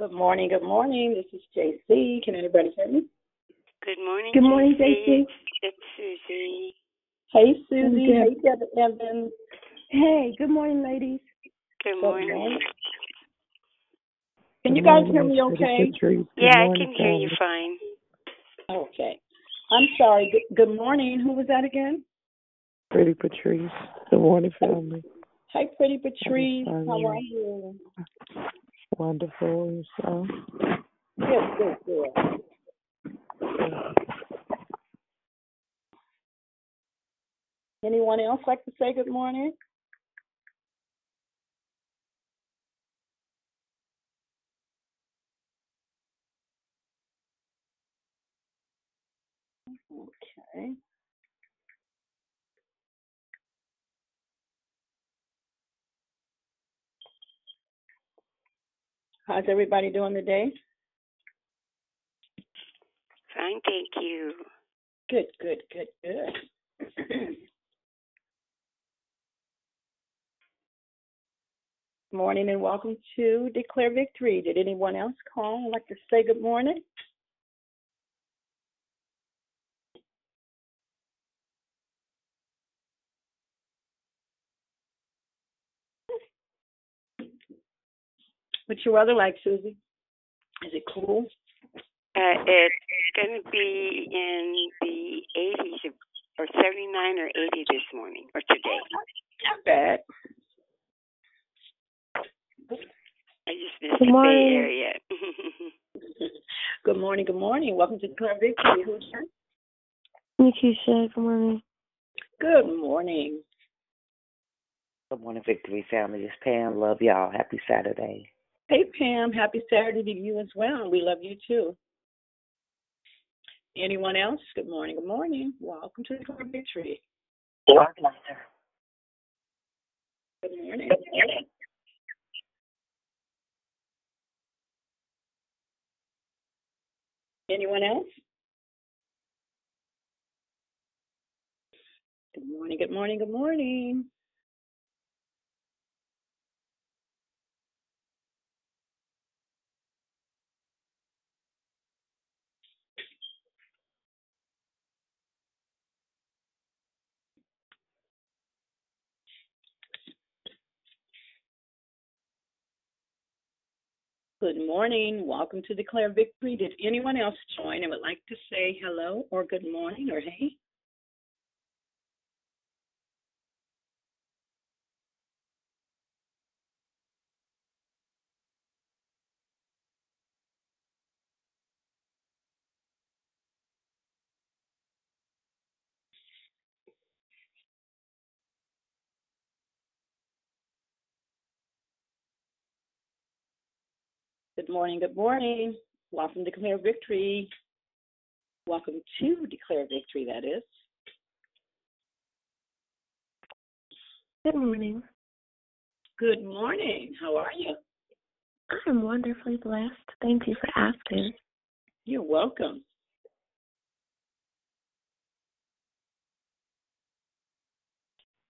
Good morning, good morning. This is JC. Can anybody hear me? Good morning. Good morning. JC. It's Susie. Hey, Susie. Hey, Deb Evans. Hey, good morning, ladies. Good Good morning. morning. Can you guys hear me okay? Yeah, I can hear you fine. Okay. I'm sorry. Good, good morning. Who was that again? Pretty Patrice. Good morning, family. Hi, Pretty Patrice. How are you? Wonderful. So, Good, good, good. Anyone else like to say good morning? Okay. How's everybody doing today? Fine, thank you. Good, good, good, good. Morning and welcome to Declare Victory. Did anyone else call and like to say good morning? What's your weather like, Susie? Is it cool? Uh, it's going to be in the 80s or 79 or 80 this morning or today. Not bad. I just missed Good the morning. Bay Area. Good morning, good morning. Welcome to Declare Victory. Who's here? Nikisha, good morning. Good morning. Good morning, Victory family. It's Pam. Love y'all. Happy Saturday. Hey, Pam. Happy Saturday to you as well. We love you too. Anyone else? Good morning, good morning. Welcome to Declare Victory. Organizer. Good morning. Anyone else? Good morning, good morning, good morning. Good morning. Welcome to Declare Victory. Did anyone else join and would like to say hello or good morning or hey? Good morning, good morning. Welcome to Declare Victory. Welcome to Declare Victory, that is. Good morning. Good morning. How are you? I'm wonderfully blessed. Thank you for asking. You're welcome.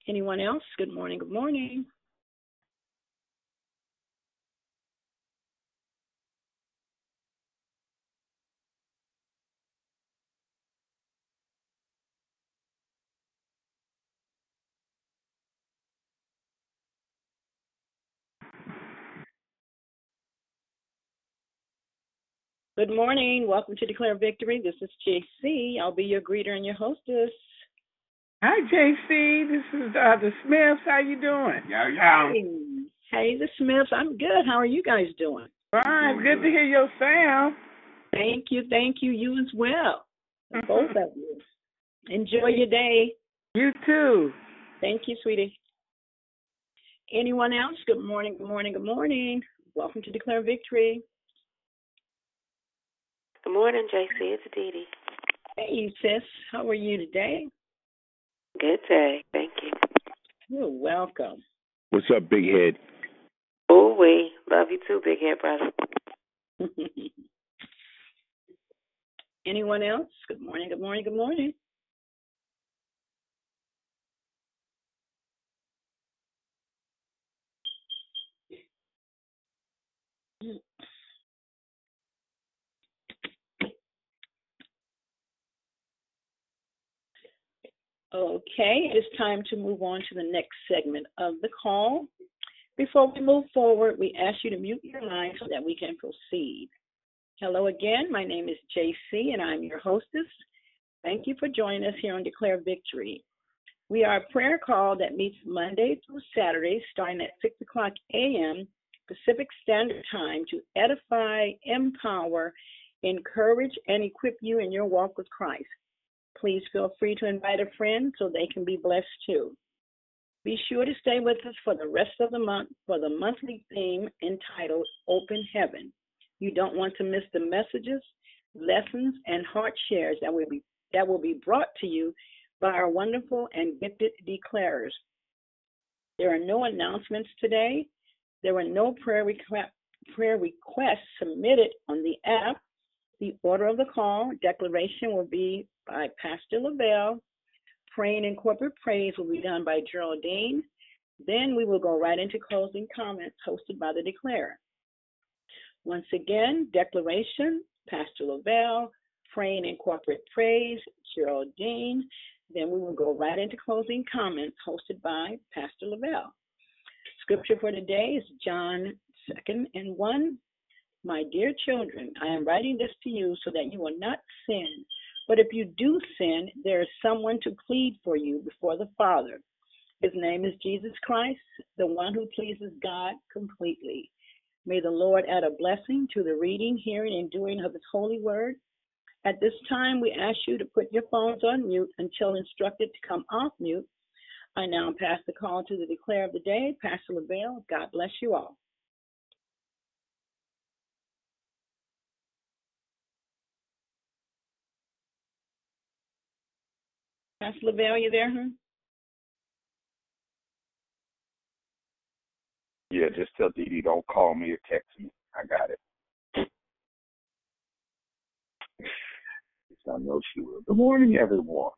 Anyone else? Good morning, good morning. Good morning. Welcome to Declare Victory. This is JC. I'll be your greeter and your hostess. Hi, JC. This is uh, the Smiths. How you doing? Yeah, yeah. Hey, hey, the Smiths. I'm good. How are you guys doing? Fine. Good to hear your sound. Thank you. Thank you. You as well. Both of you. Enjoy your day. You too. Thank you, sweetie. Anyone else? Good morning. Good morning. Good morning. Welcome to Declare Victory. Good morning, JC. It's Dee Dee. Hey, sis. How are you today? Good day. Thank you. You're welcome. What's up, big head? Oh, we love you too, big head brother. Anyone else? Good morning. Good morning. Good morning. Okay, it's time to move on to the next segment of the call. Before we move forward, we ask you to mute your line so that we can proceed. Hello again, my name is JC and I'm your hostess. Thank you for joining us here on Declare Victory. We are a prayer call that meets Monday through Saturday starting at 6 o'clock a.m. Pacific Standard Time to edify, empower, encourage, and equip you in your walk with Christ. Please feel free to invite a friend so they can be blessed too. Be sure to stay with us for the rest of the month for the monthly theme entitled Open Heaven. You don't want to miss the messages, lessons, and heart shares that will be that will be brought to you by our wonderful and gifted declarers. There are no announcements today. There were no prayer, prayer requests submitted on the app. The order of the call declaration will be by Pastor Lavelle. Praying in corporate praise will be done by Geraldine. Then we will go right into closing comments hosted by the declarer. Once again, declaration, Pastor Lavelle, praying in corporate praise, Geraldine. Then we will go right into closing comments hosted by Pastor Lavelle. Scripture for today is John 2nd and 1. My dear children, I am writing this to you so that you will not sin. But if you do sin, there is someone to plead for you before the Father. His name is Jesus Christ, the one who pleases God completely. May the Lord add a blessing to the reading, hearing, and doing of His holy word. At this time, we ask you to put your phones on mute until instructed to come off mute. I now pass the call to the declare of the day, Pastor LaBelle. God bless you all. Pastor LaBelle, you there? Huh? Yeah, just tell Dee Dee don't call me or text me. I got it. I know she will. Good morning, everyone.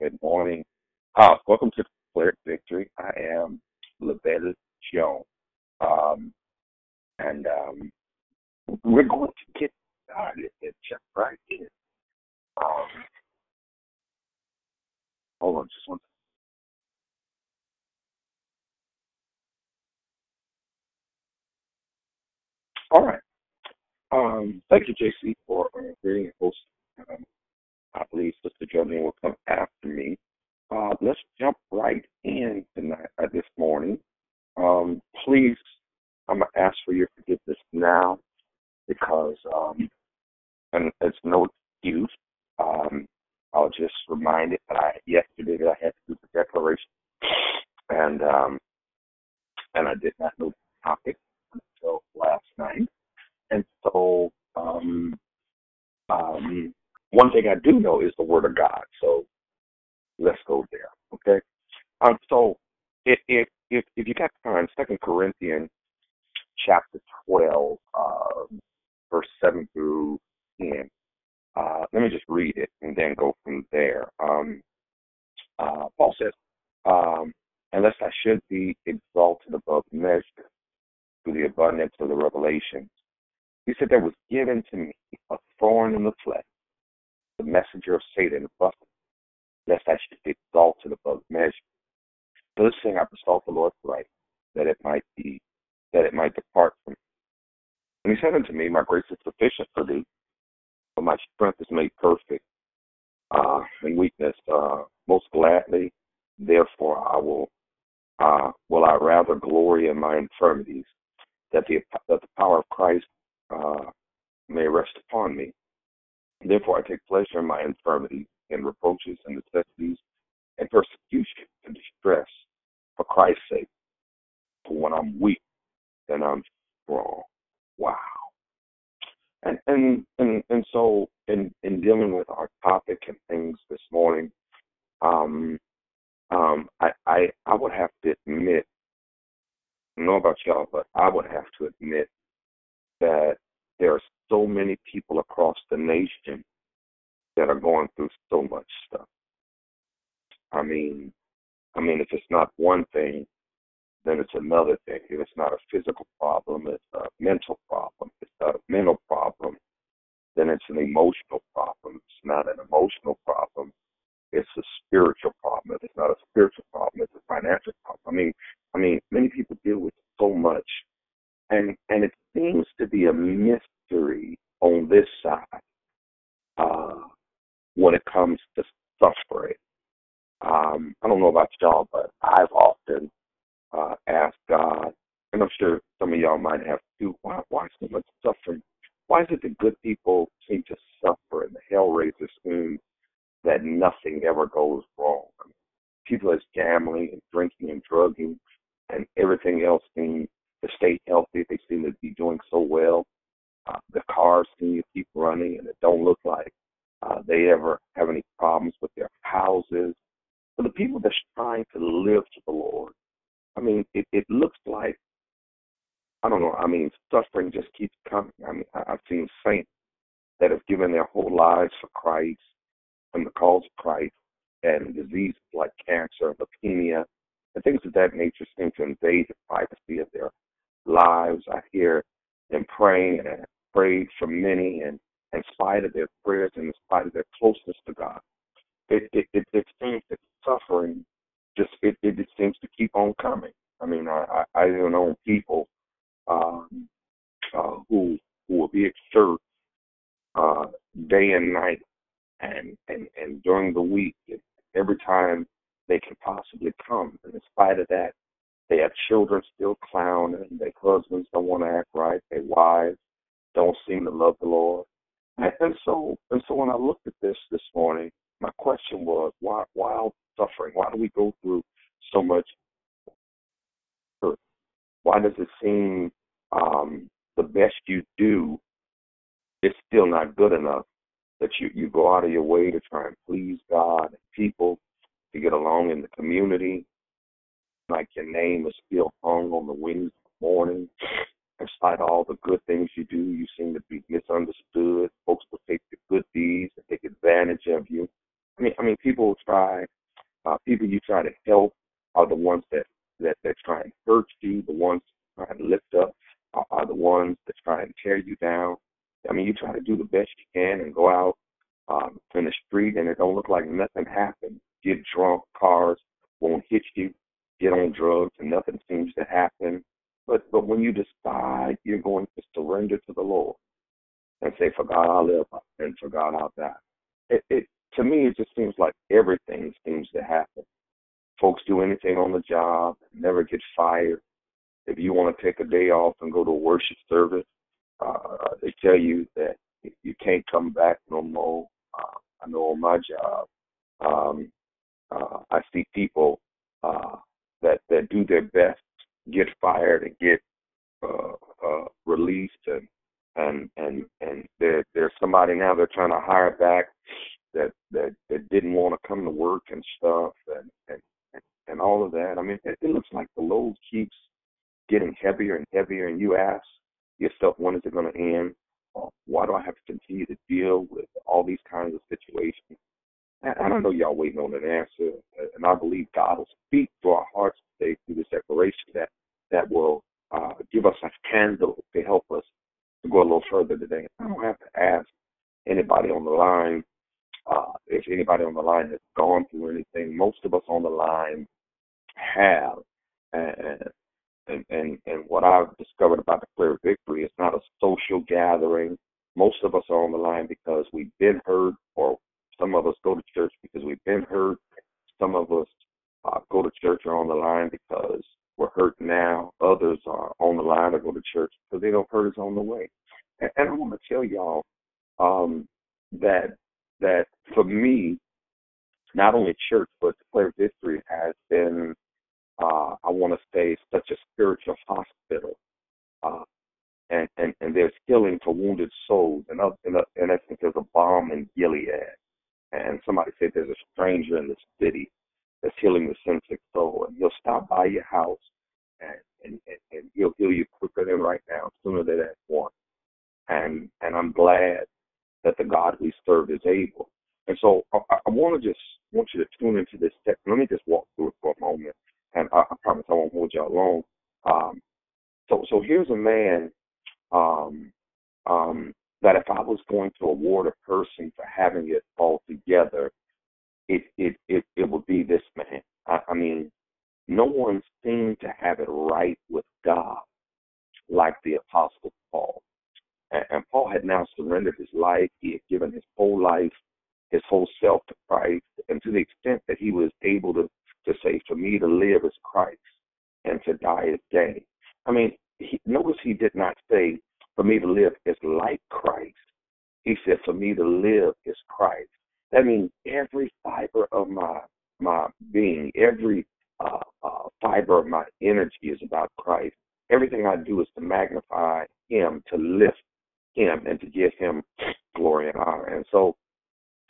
Good morning. Uh, welcome to Declared Victory. I am LaBelle Jones. Um, and um, we're going to get started and right in. Um, hold on just one All right. Um, thank you, JC, for uh, creating a host. Um, I believe Sister Jolene will come after me. Uh, let's jump right in tonight, uh, this morning. Um, please, I'm going to ask for your forgiveness now because, um, and it's no excuse. Um, I'll just remind it that I, yesterday that I had to do the declaration and, um, and I did not know the topic until last night. and so um, um, one thing I do know is the Word of God. So let's go there. Okay. Um, so if if if, if you got time, Second Corinthians chapter twelve, uh, verse seven through ten. Uh, let me just read it and then go from there. Um, uh, Paul says, um, unless I should be exalted above measure through the abundance of the revelations, He said, There was given to me a thorn in the flesh, the messenger of Satan, but lest I should be exalted above measure. So this thing I besought the Lord right, that it might be, that it might depart from me. And he said unto me, My grace is sufficient for thee, for my strength is made perfect uh, in weakness. Uh, most gladly, therefore, I will uh, will I rather glory in my infirmities, that the that the power of Christ uh, may rest upon me. Therefore, I take pleasure in my infirmities, in reproaches, and necessities, and persecution, and distress, for Christ's sake. For when I'm weak, then I'm strong. Wow. And and and and so in in dealing with our topic and things this morning, um, um, I I I would have to admit, know about y'all, but I would have to admit that there are so many people across the nation that are going through so much stuff. I mean, I mean, if it's not one thing, then it's another thing. If it's not a physical problem, it's a mental problem. If it's not a mental problem, then it's an emotional problem. If it's not an emotional problem, it's a spiritual problem. If it's not a spiritual problem, it's a financial problem. I mean, I mean, many people deal with so much, and and it seems to be a mystery on this side uh, when it comes to suffering. Um, I don't know about y'all, but I've often uh, asked God, and I'm sure some of y'all might have too. Why, why so much suffering? Why is it that good people seem to suffer and the hell raisers seem that nothing ever goes wrong? I mean, people is gambling and drinking and drugging and everything else seems to stay healthy. They seem to be doing so well. Uh, the cars seem to keep running, and it don't look like uh, they ever have any problems with their houses. For the people that's trying to live for the Lord, I mean, it, it looks like I don't know. I mean, suffering just keeps coming. I mean, I've seen saints that have given their whole lives for Christ and the cause of Christ, and diseases like cancer, leukemia, and things of that nature seem to invade the privacy of their lives. I hear them praying and have prayed for many, and in spite of their prayers and in spite of their closeness to God, it it it, it seems that suffering just it, it it seems to keep on coming. I mean, I I, I even know people um, uh, who who will be at church uh, day and night, and and and during the week, every time they can possibly come. And in spite of that, they have children still clowning. Their husbands don't want to act right. Their wives don't seem to love the Lord. And so and so when I looked at this this morning, my question was, why all suffering? Why do we go through so much hurt? Why does it seem um, the best you do is still not good enough? That you you go out of your way to try and please God and people to get along in the community, like your name is still hung on the wings of the morning. In spite of all the good things you do, you seem to be misunderstood. Folks will take the good deeds and take advantage of you. I mean, I mean, people try. Uh, people you try to help are the ones that that that try and hurt you. The ones that try and lift up are, are the ones that try and tear you down. I mean, you try to do the best you can and go out um, in the street, and it don't look like nothing happened. Get drunk, cars won't hit you. Get on drugs, and nothing seems to happen. But but when you decide you're going to surrender to the Lord and say, "For God I'll live, and for God I'll die," it, it to me it just seems like everything seems to happen. Folks do anything on the job, never get fired. If you want to take a day off and go to a worship service, uh, they tell you that you can't come back no more. Uh, I know on my job, um, uh, I see people uh, that that do their best, get fired and get uh, uh, released, and and and and there there's somebody now they're trying to hire back that that that didn't want to come to work and stuff and and and all of that. I mean, it, it looks like the load keeps getting heavier and heavier, and you ask yourself, when is it going to end? Why do I have to continue to deal with all these kinds of situations? I don't know y'all waiting on an answer, and I believe God will speak to our hearts today through this declaration that that will uh, give us a candle to help us to go a little further today. I don't have to ask anybody on the line uh, if anybody on the line has gone through anything. Most of us on the line have, and and and, what I've discovered about Declare Victory is not a social gathering. Most of us are on the line because we've been hurt, or some of us go to church because we've been hurt. Some of us uh, go to church or on the line because we're hurt now. Others are on the line to go to church because they don't hurt us on the way. And, and I want to tell y'all um, that that for me, not only church but Declare Victory has been, uh, I want to say, such a spiritual hospital. Uh, and, and, and there's healing for wounded souls. And, and, and I think there's a balm in Gilead. And somebody said there's a stranger in the city that's healing the sick soul. And he'll stop by your house and, and, and, and he'll heal you quicker than right now, sooner than that one. And and I'm glad that the God we serve is able. And so I, I want to just want you to tune into this text. Let me just walk through it for a moment, and I, I promise I won't hold y'all long. Um, so so here's a man um, um, that if I was going to award a person for having it all together, it it it, it would be this man. I, I mean, no one seemed to have it right with God like the Apostle Paul. And, and Paul had now surrendered his life. He had given his whole life, his whole self to Christ. And to the extent that he was able to, to say, for me to live is Christ and to die is gain. I mean, he, notice he did not say, for me to live is like Christ. He said, for me to live is Christ. That means every fiber of my my being, every uh, uh, fiber of my energy is about Christ. Everything I do is to magnify Him, to lift him and to give him glory and honor. And so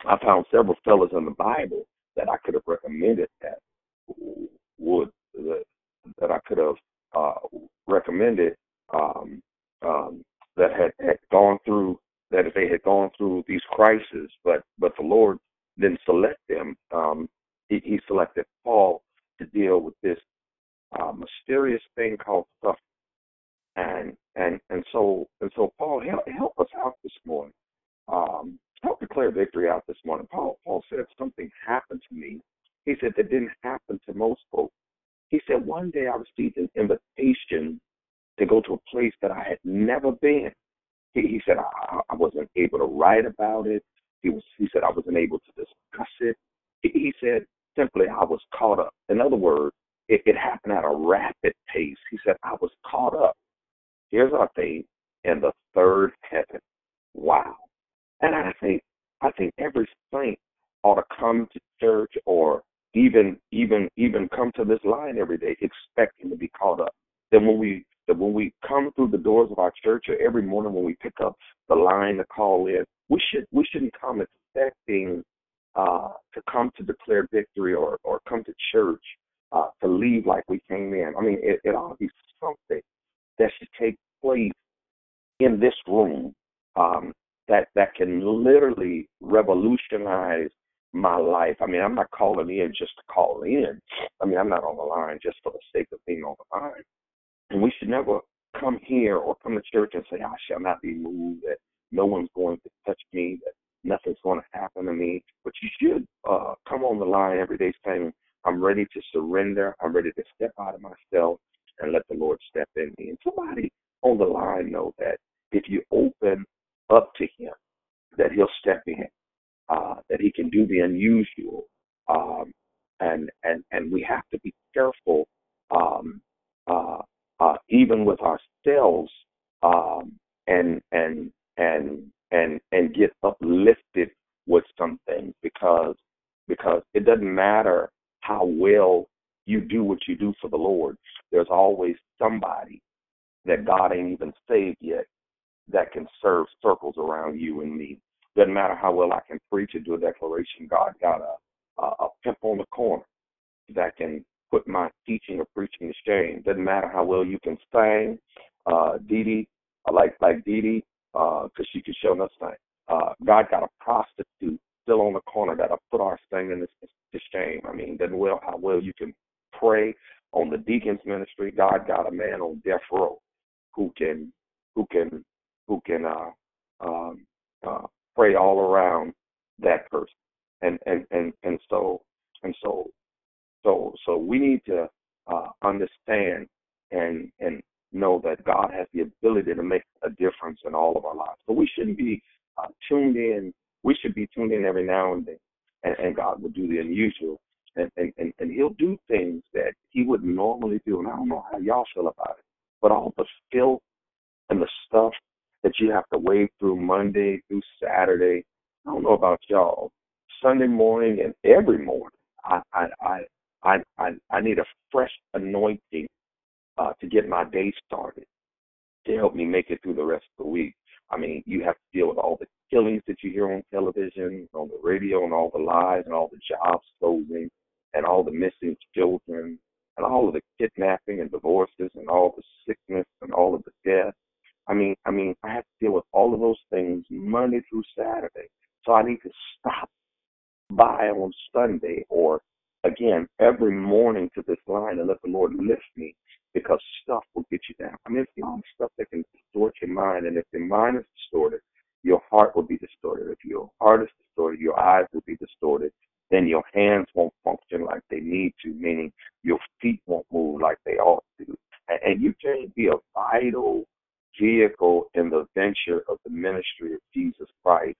I found several fellows in the Bible that I could have recommended that would that, that I could have uh, recommended um, um, that had, had gone through that if they had gone through these crises, but but the Lord didn't select them. Um, he, he selected Paul to deal with this uh, mysterious thing called suffering and and and so and so Paul help, help us out this morning. Um, help declare victory out this morning. Paul Paul said something happened to me. He said that didn't happen to most folks. He said one day I received an invitation to go to a place that I had never been. He, he said I, I wasn't able to write about it. He was he said I wasn't able to discuss it. He, he said simply I was caught up. In other words, Saturday. I don't know about y'all. Sunday morning and every morning, I I I I I, need a fresh anointing uh, to get my day started to help me make it through the rest of the week. I mean, you have to deal with all the killings that you hear on television, on the radio, and all the lies and all the jobs closing and all the missing children and all of the kidnapping and divorces and all the sickness and all of the death. I mean, I mean, I have to deal with all of those things Monday through Saturday. So I need to stop by on Sunday or again every morning to this line and let the Lord lift me because stuff will get you down. I mean, it's lot stuff that can distort your mind, and if your mind is distorted, your heart will be distorted. If your heart is distorted, your eyes will be distorted. Then your hands won't function like they need to, meaning your feet won't move like they ought to. And you can't be a vital vehicle in the venture of the ministry of Jesus Christ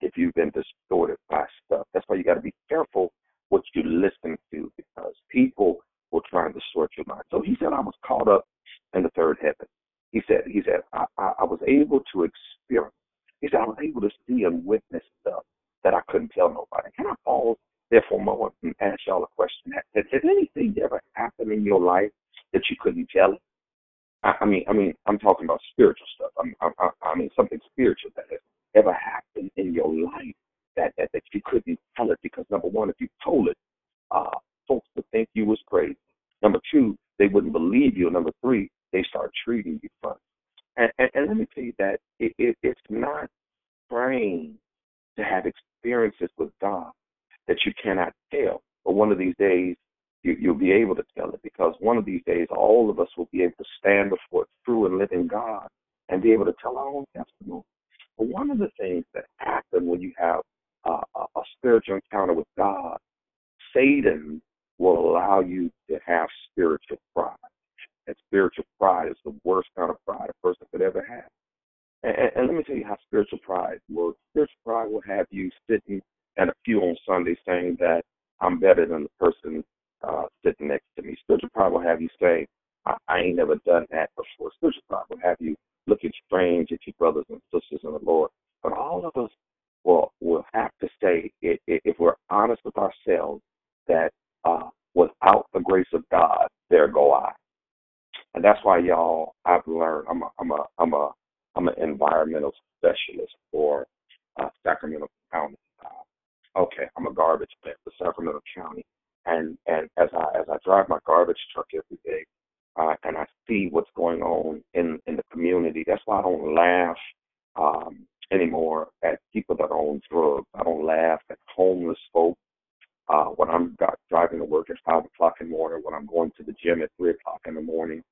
if you've been distorted by stuff. That's why you got to be careful what you listen to because people will try and distort your mind. So he said, I was caught up in the third heaven. He said, he said, I, I, I was able to experience. He said, I was able to see and witness stuff that I couldn't tell nobody. Can I pause there for a moment and ask y'all a question? Has, has anything ever happened in your life that you couldn't tell it? I, I mean, I mean, I'm talking about spiritual stuff. I'm, I, I mean, something spiritual that has ever happened in your life that, that that you couldn't tell it because number one, if you told it, uh, folks would think you was crazy. Number two, they wouldn't believe you. Number three, they start treating you funny. And, and, and let me tell you that it, it, it's not strange to have experiences with God that you cannot tell. But one of these days, you, you'll be able to tell it because one of these days, all of us will be able to stand before true and living God and be able to tell our own testimony. But one of the things that happen when you have a, a spiritual encounter with God, Satan will allow you to have spiritual pride. And spiritual pride is the worst kind of pride a person could ever have. And, and let me tell you how spiritual pride works. Spiritual pride will have you sitting at a pew on Sunday saying that I'm better than the person uh, sitting next to me. Spiritual pride will have you say, I, I ain't never done that before. Spiritual pride will have you looking strange at your brothers and sisters in the Lord. But all of us will will have to say, if we're honest with ourselves, that uh, without the grace of God, there go I. And that's why y'all, I've learned. I'm a, I'm a, I'm a, I'm an environmental specialist for uh, Sacramento County. Uh, okay, I'm a garbage man for Sacramento County, and and as I as I drive my garbage truck every day, uh, and I see what's going on in in the community. That's why I don't laugh um, anymore at people that on drugs. I don't laugh at homeless folks uh, when I'm driving to work at five o'clock in the morning, when I'm going to the gym at three o'clock in the morning,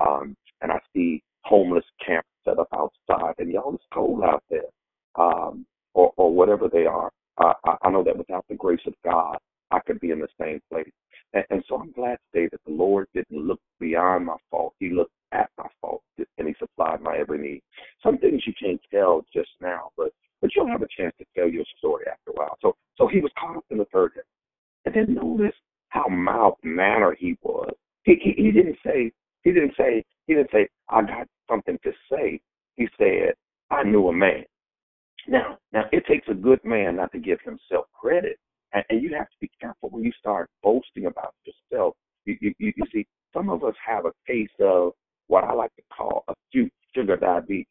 um, and I see homeless camps set up outside, and y'all, it's cold out there, um, or, or whatever they are. I, I know that without the grace of God, I could be in the same place. And, and so I'm glad today that the Lord didn't look beyond my fault. He looked at my fault and He supplied my every need. Some things you can't tell just now, but but you'll have a chance to tell your story after a while. So so he was caught up in the third. And then notice how mild mannered he was. He, he he didn't say he didn't say he didn't say I got something to say. He said I knew a man. Now now it takes a good man not to give himself credit, and, and you have to be careful when you start boasting about yourself. You, you you you see some of us have a case of what I like to call acute sugar diabetes.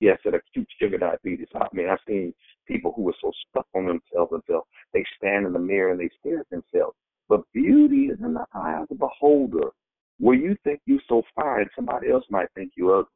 Yes, at acute sugar diabetes. I mean, I've seen people who are so stuck on themselves until they stand in the mirror and they stare at themselves. But beauty is in the eye of the beholder. Where you think you're so fine, somebody else might think you ugly.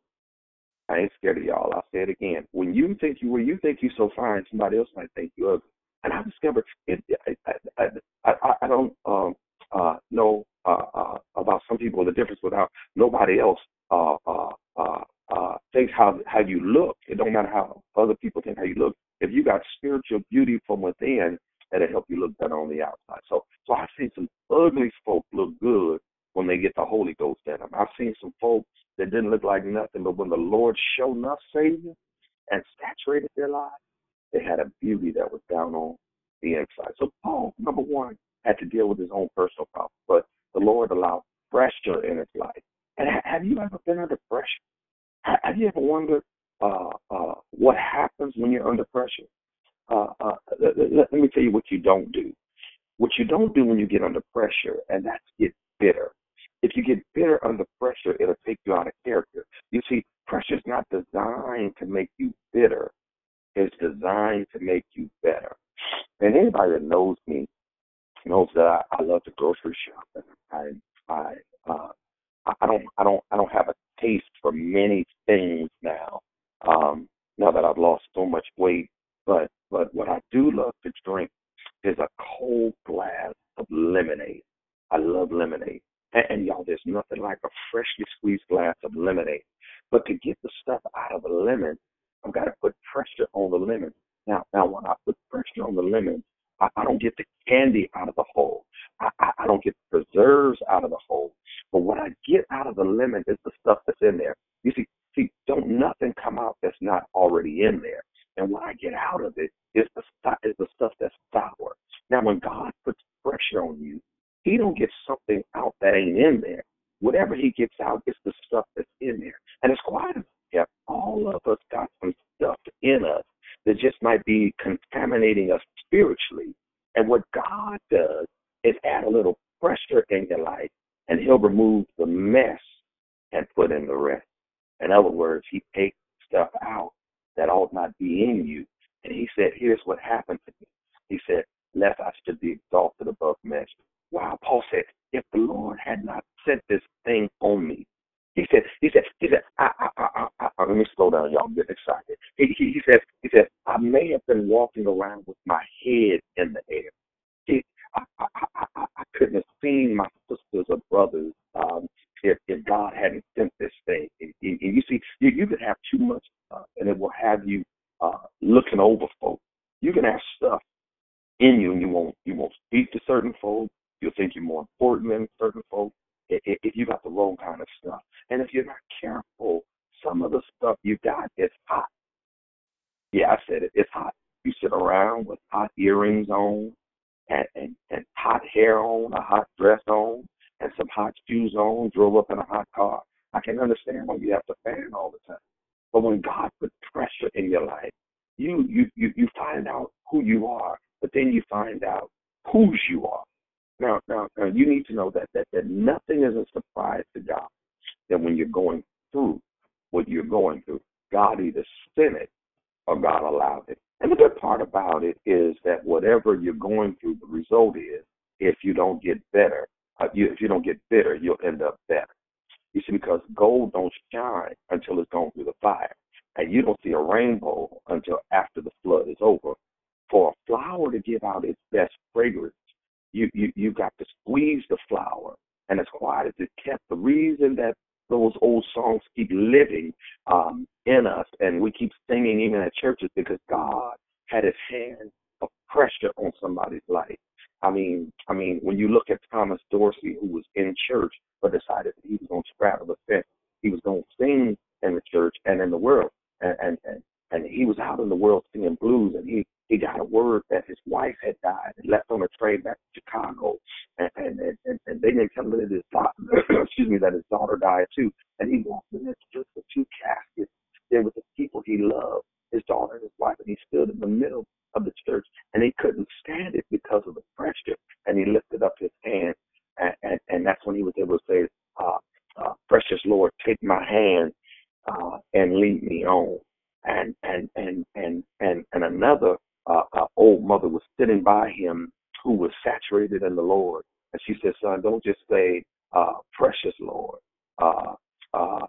I ain't scared of y'all. I'll say it again. When you think you, where you think you're so fine, somebody else might think you ugly. And I discovered it. I, I, I, I don't um, uh, know uh, uh, about some people the difference without nobody else uh, uh, uh, uh, thinks how how you look. It don't matter how other people think how you look. If you got spiritual beauty from within, that'll help you look better on the outside. So, so I've seen some ugly folk look good when they get the Holy Ghost in them. I've seen some folks that didn't look like nothing, but when the Lord showed enough Savior and saturated their lives, they had a beauty that was down on the inside. So Paul, number one, had to deal with his own personal problems, but the Lord allowed pressure in his life. And have you ever been under pressure? Have you ever wondered uh, uh, what happens when you're under pressure? Uh, uh, let, let, me tell you what you don't do. What you don't do when you get under pressure, and that's get bitter. If you get bitter under pressure, it'll take you out of character. You see, pressure is not designed to make you bitter. It's designed to make you better. And anybody that knows me knows that I, I love to grocery shop. And I, I, uh, I don't, I don't, I don't have a taste for many things flower to give out its best fragrance, you you you got to squeeze the flower, and as quiet as it kept, the reason that those old songs keep living um, in us, and we keep singing even at churches because God had His hand of pressure on somebody's life. I mean, I mean, when you look at Thomas Dorsey, who was in church but decided that he was going to straddle the fence, he was going to sing in the church and in the world, and and and, and he was out in the world singing blues, and he he got a word that his wife had died and left on a train back to Chicago, and and and, and they didn't tell him that his daughter, excuse me, that his daughter died too, and he walked in this church with two caskets there with the people he loved, his daughter and his wife, and he stood in the middle of the church, and he couldn't stand it because of the pressure. And he lifted up his hand, and, and, and that's when he was able to say, uh, uh, "Precious Lord, take my hand uh, and lead me on." Ran by him who was saturated in the Lord. And she said, Son, don't just say, uh, precious Lord. Uh, uh,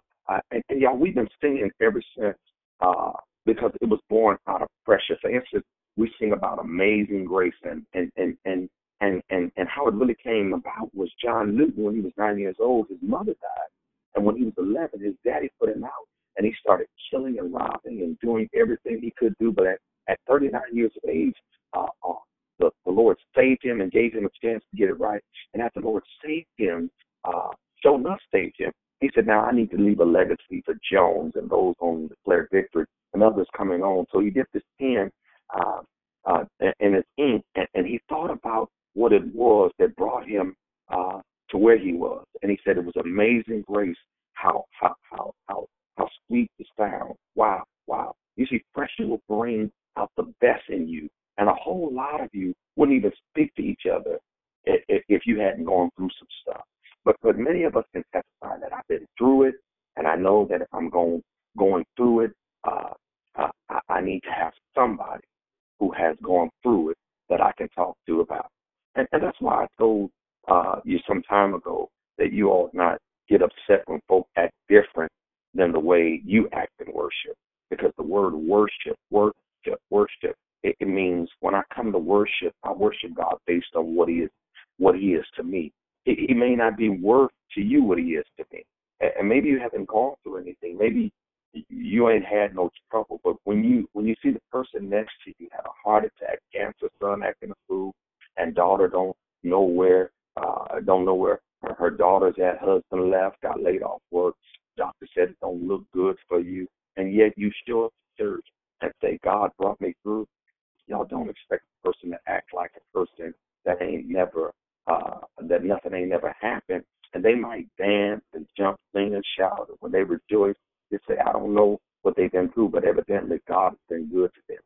and, and y'all, we've been singing ever since uh, because it was born out of pressure. For instance, we sing about amazing grace and and and and and and, and how it really came about was John Newton when he was nine years old, his mother died, and when he was eleven, his daddy put him out, and he started killing and robbing and doing everything he could do. But at at 39 years of age, uh, uh, the, the Lord saved him and gave him a chance to get it right. And after the Lord saved him, uh, enough saved him, he said, now I need to leave a legacy for Jones and those on declared victory and others coming on. So he dipped his pen uh, uh, and his ink, and, and he thought about what it was that brought him uh, to where he was. And he said it was amazing grace how how how how how sweet the sound. Wow, wow. You see, pressure will bring out the best in you, and a whole lot of you wouldn't even speak to each other if, if you hadn't gone through some stuff. But but many of us can testify that I've been through it, and I know that if I'm going going through it, uh, I, I need to have somebody who has gone through it that I can talk to about. And, and that's why I told uh, you some time ago that you ought not get upset when folk act different than the way you act in worship. Because the word worship, worship, worship, it, it means when I come to worship, I worship God based on what He is, what He is to me. He, may not be worth to you what He is to me, and maybe you haven't gone through anything. Maybe you ain't had no trouble. But when you when you see the person next to you had a heart attack, cancer, son acting a fool, and daughter don't know where uh don't know where her, her daughter's at, husband left, got laid off work, doctor said it don't look good for you, and yet you and say, God brought me through. Y'all don't expect a person to act like a person that ain't never uh that nothing ain't never happened. And they might dance and jump, sing and shout when they rejoice they say, I don't know what they've been through, but evidently God has been good to them.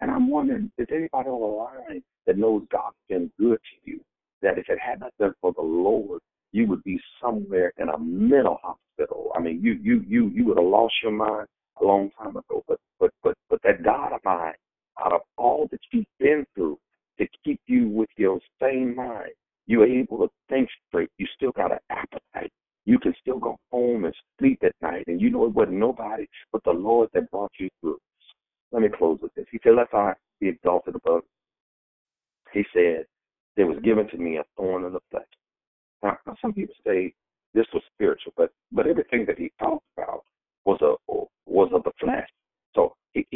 And I'm wondering, is anybody on the line that knows God's been good to you? That if it had not been for the Lord, you would be somewhere in a mental hospital. I mean, you you you you would have lost your mind a long time ago. But but but but that God of mine, out of all that you've been through, to keep you with your same mind, you're able to think straight. You still got an appetite. You can still go home and sleep at night. And you know it wasn't nobody but the Lord that brought you through. Let me close with this. He said, Let I be exalted above. He said, There was given to me a thorn in the flesh. Now, some people say this was spiritual, but but everything that he talked about was a was of the flesh.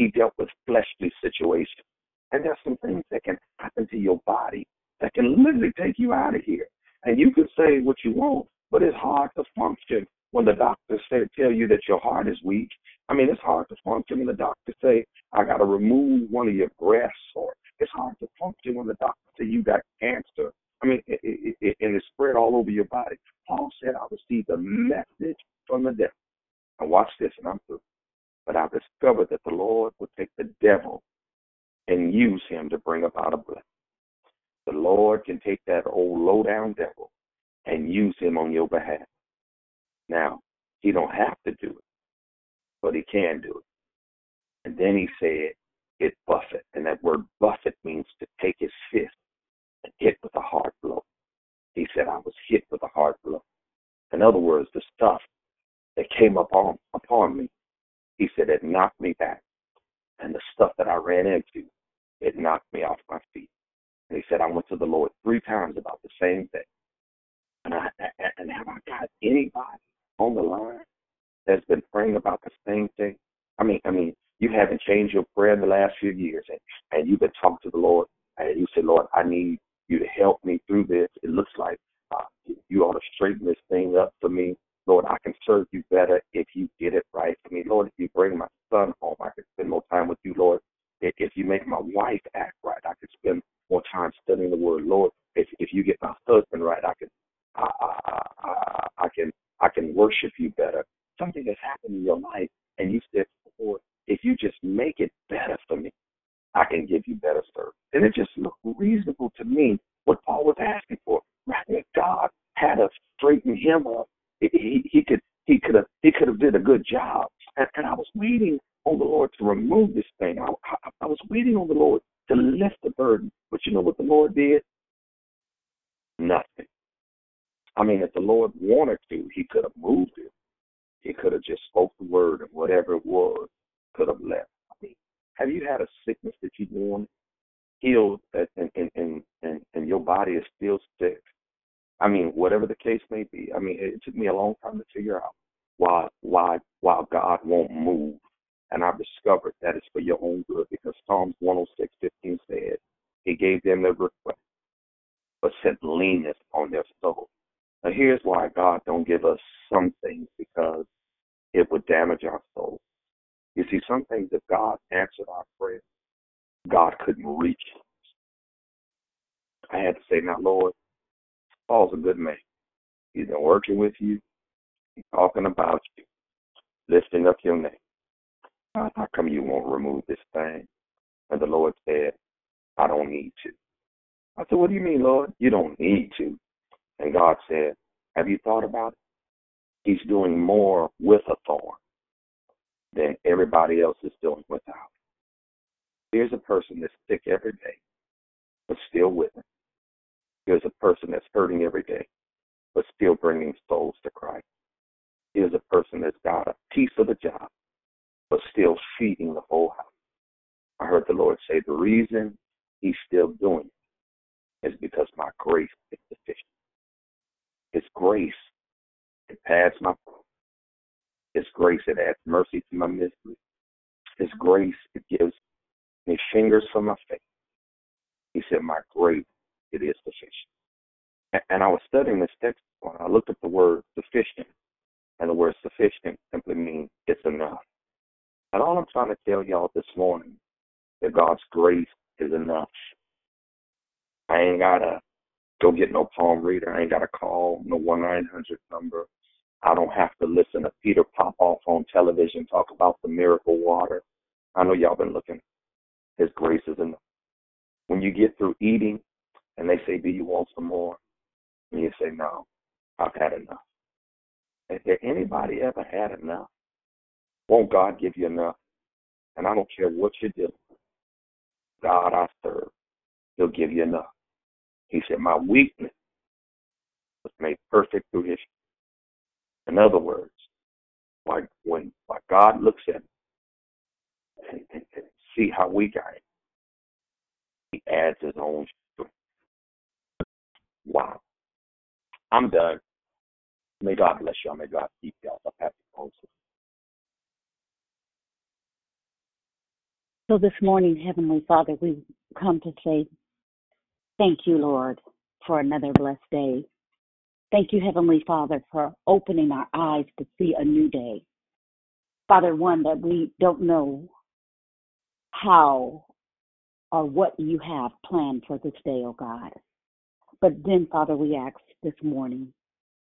He, dealt with fleshly situations. And there's some things that can happen to your body that can literally take you out of here. And you can say what you want, but it's hard to function when the doctors say tell you that your heart is weak. I mean, it's hard to function when the doctors say I got to remove one of your breasts, or it's hard to function when the doctors say you got cancer. I mean, it, it, it, and it's spread all over your body. Paul said, "I received a message from the devil." And watch this, and I'm through. But I discovered that the Lord would take the devil and use him to bring about a blessing. The Lord can take that old low down devil and use him on your behalf. Now, he don't have to do it, but he can do it. And then he said, it buffet. And that word buffet means to take his fist and hit with a hard blow. He said, I was hit with a hard blow. In other words, the stuff that came upon upon me, he said, it knocked me back. And the stuff that I ran into, it knocked me off my feet. And he said, I went to the Lord three times about the same thing. And, I, and have I got anybody on the line that's been praying about the same thing? I mean, I mean, you haven't changed your prayer in the last few years, and, and you've been talking to the Lord, and you say, Lord, I need you to help me through this. It looks like uh, you ought to straighten this thing up for me. Lord, I can serve you better if you get it right for me. Lord, if you bring my go get no palm reader. I ain't gotta call no one nine hundred number. I don't have to listen to Peter Popoff on television talk about the miracle water. I know y'all been looking. His grace is enough. When you get through eating and they say, Do you want some more? And you say, No, I've had enough. Has there anybody ever had enough? Won't God give you enough? And I don't care what you do. God I serve. He'll give you enough. He said, My weakness was made perfect through his in other words, like when like God looks at me and, and, and see how weak I am, he adds his own strength. Wow. I'm done. May God bless y'all. May God keep y'all. I'm happy also. So this morning, Heavenly Father, we come to say thank you, Lord, for another blessed day. Thank you, Heavenly Father, for opening our eyes to see a new day. Father, one that we don't know how or what you have planned for this day, oh God. But then, Father, we ask this morning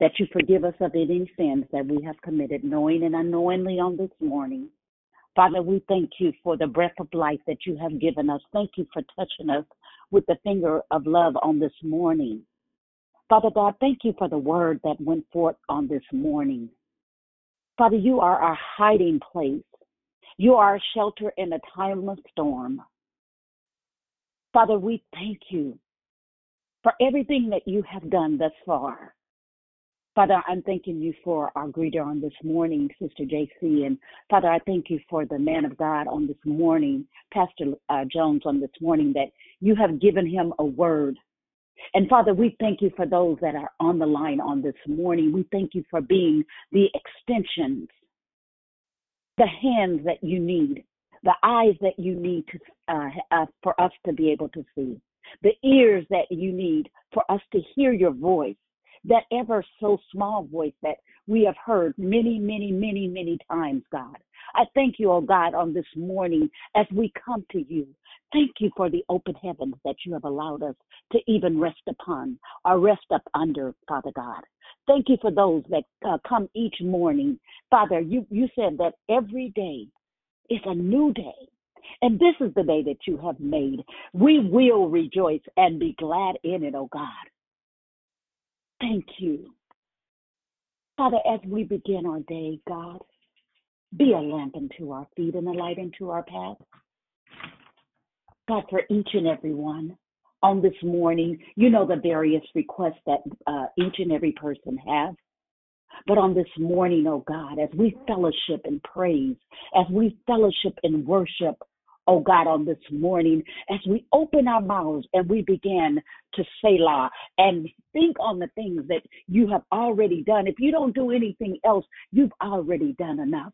that you forgive us of any sins that we have committed, knowing and unknowingly on this morning. Father, we thank you for the breath of life that you have given us. Thank you for touching us with the finger of love on this morning. Father God, thank you for the word that went forth on this morning. Father, you are our hiding place. You are a shelter in a time of storm. Father, we thank you for everything that you have done thus far. Father, I'm thanking you for our greeter on this morning, Sister JC. And Father, I thank you for the man of God on this morning, Pastor uh, Jones on this morning, that you have given him a word. And Father, we thank you for those that are on the line on this morning. We thank you for being the extensions, the hands that you need, the eyes that you need to, uh, uh, for us to be able to see, the ears that you need for us to hear your voice that ever so small voice that we have heard many, many, many, many times, God. I thank you, oh God, on this morning as we come to you. Thank you for the open heavens that you have allowed us to even rest upon or rest up under, Father God. Thank you for those that uh, come each morning. Father, you, you said that every day is a new day. And this is the day that you have made. We will rejoice and be glad in it, oh God. Thank you. Father, as we begin our day, God, be a lamp unto our feet and a light unto our path. God, for each and every one on this morning. You know the various requests that uh, each and every person has. But on this morning, oh God, as we fellowship in praise, as we fellowship in worship, oh God, on this morning, as we open our mouths and we begin to say la and think on the things that you have already done. If you don't do anything else, you've already done enough.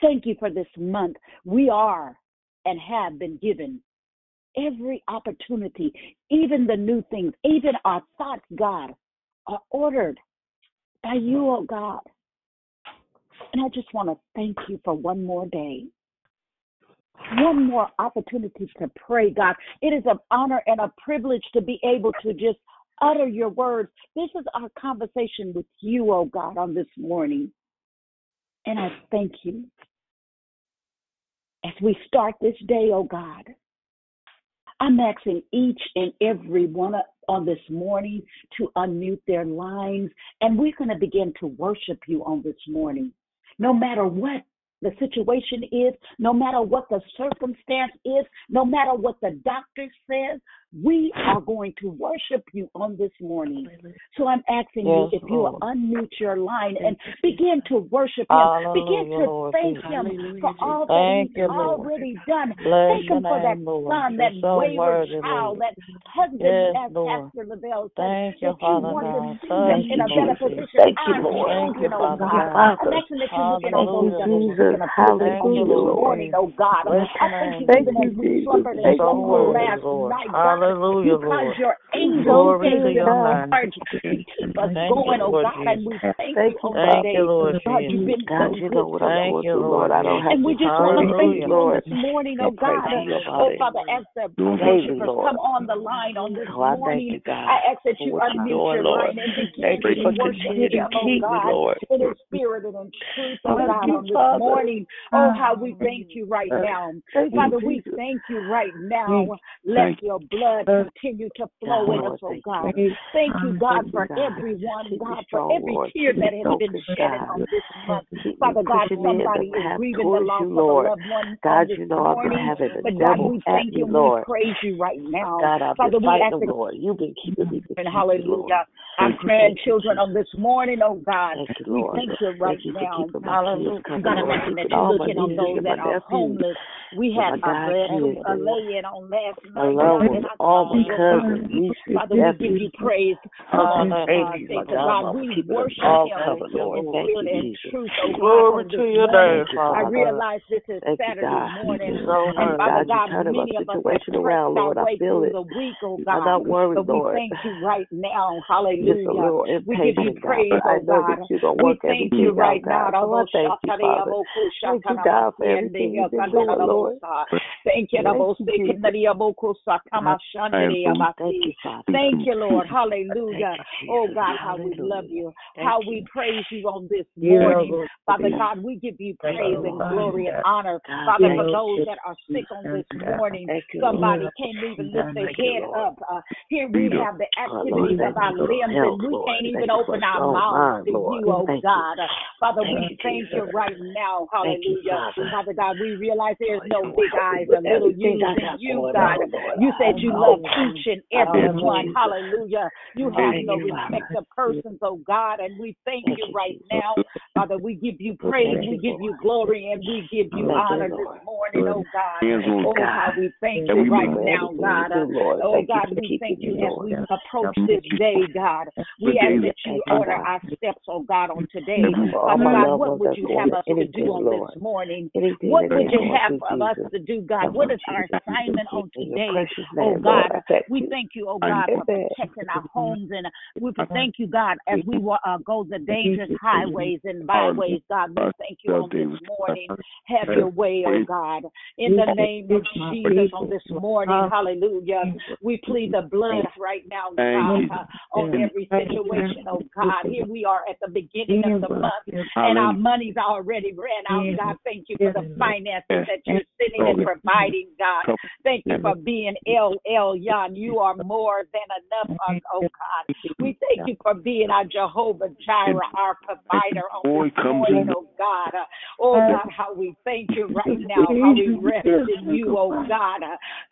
Thank you for this month. We are and have been given every opportunity, even the new things, even our thoughts, God, are ordered by you, oh God. And I just want to thank you for one more day, one more opportunity to pray, God. It is an honor and a privilege to be able to just utter your words. This is our conversation with you, oh God, on this morning. And I thank you. As we start this day, oh God, I'm asking each and every one on this morning to unmute their lines, and we're going to begin to worship you on this morning. No matter what the situation is, no matter what the circumstance is, no matter what the doctor says, we are going to worship you on this morning. So I'm asking Yes, you if you will unmute your line and begin to worship him. Begin to Lord thank Jesus. him for all that Thank he's you, Lord. already done. Bless Thank him for that Lord. son, You're that so wayward worthy, child, Lord. that husband, Yes, as Pastor Lavelle said, Thank you, that you Father want to God. see them Thank in you, a better position. Jesus. Thank you, Our Lord. Thank you, oh Father God. God. I'm asking that you look in on those Hallelujah, that are Lord. sick Thank you, this morning, Jesus. oh God. I thank you name. even as we slumbered You're and so slumbered worthy, last Lord. night, God. Hallelujah, You caused Lord. your angels Glory to to your name. charge to keep us Thank going, you, oh Lord God, and Jesus. we thank Thank you you, on Thank today. Oh you, Lord God, you've Jesus. been God, so you good know what to I'm us. Thank going you, through, Lord. Lord I don't Jesus. have And to we just pray want to to thank you, Hallelujah. you on Lord. this morning, oh I oh pray God. to uh, you about Oh it Father, as the daily, worshipers Lord. come on the line on this So I thank morning, you, God, I ask that for you what you're unmute your Lord. line and begin Thank you to for worship continuing to Him, oh keep God, Lord. in His spirit and in truth, oh Thank God, on this morning. Oh, how we thank you right now. Father, we thank you right now. Let your blood Uh, continue to flow in us, oh God. Thank you, God, for everyone, God, for every tear that has been shed on this month. Father God, pushing me in the somebody is grieving the loss you, of a loved one God, you know I've been having God, devil at thank you Lord. praise you right now. God, I've Father, been fighting Lord. You've been keeping me, and me, hallelujah. Our Thank you, thank you, grandchildren on this morning, oh God. Thank you, We thank you right Thank now. keeping Hallelujah. covered, God, I'm Lord. asking that Keeping you all look my in on those that are homeless. We and had my a God bad kids a and lay in on last night, loved God, ones, and I all my see, oh God. cousins, nieces, Father, we give you praise for that babies, thing. my So God, we worship Him you, Lord. in spirit and Jesus. Jesus. truth, oh God, Glory on to this your morning. name, Thank you, I Father Father. God. realize this is Saturday morning. And worthy. Father God, you're God, turning my many of us have around, Lord. I feel it. oh I'm God. not worried, But we Lord. thank you right now. Just a little We give you impatient, God, praise, but I oh know that God. you're going to We work thank you everything right out, now. God. So I thank you, Father. Thank you, God, for everything you've been doing, Lord. Thank you, Thank you, Thank you, Father. Thank you, Lord. Hallelujah. Oh God, how we love you. How we praise you on this morning. Lord. Father God, we give you praise and glory and honor. Father, for those that are sick on this morning, somebody can't even lift their head up. Uh, here we have the activities of our limbs and we Lord. can't even you open our mouths to Lord. you, oh Thank. God. Father, Thank we thank you right now. You, Hallelujah. Father. God, we realize there's no big eyes or little everything U's I in got you, God. You said you love each and every one. Hallelujah. You have no respect of persons, oh God, and we thank you you, right now. Father, we give you praise, we give you glory, and we give you honor this morning, oh God. Oh, God. how we thank you you right now, God. Oh God, we thank you as we approach this day, God. We ask that you order our steps, oh God, on today. Thank you for all Father God, what would you have us to do on this morning? What would you have of us to do, God? What is our assignment on today? Oh God, we thank you, oh God, for protecting our homes and we thank you, God, as we uh, go the dangerous highways and byways, God. We thank you on this morning. Have your way, oh God. In the name of Jesus on this morning, hallelujah. We plead the blood right now, God, on every situation, oh God. Here we are at the beginning of the month, and our money's already ran out. God, thank you for the finances that you're sending and providing God. Thank you for being El Elyon. You are more than enough, oh God. We thank you for being our Jehovah Jireh, our provider on this morning, oh God. Oh God, how we thank you right now, how we rest in you, oh God.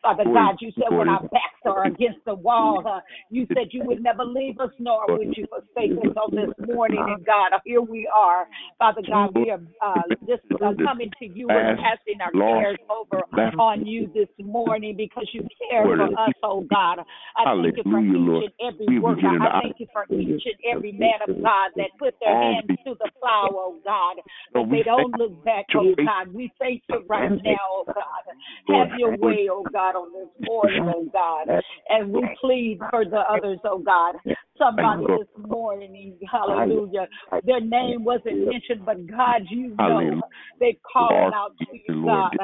Father God, you said when our backs are against the wall, uh, you said you would never leave us nor would you forsake us on this morning. And God, here we are. Father God, we are uh, just uh, coming to you and casting our cares over on you this morning because you care for us, oh God. I thank you for each and every worker. I thank you for each and every man of God that put their hands to the plow, oh God. That they don't look back, oh God. We face it right now, oh God. Have your way, oh God, on this morning, oh God. And we plead for the others, oh God. Somebody this morning, hallelujah. Their name wasn't mentioned, but God, you know. They called out to you, God.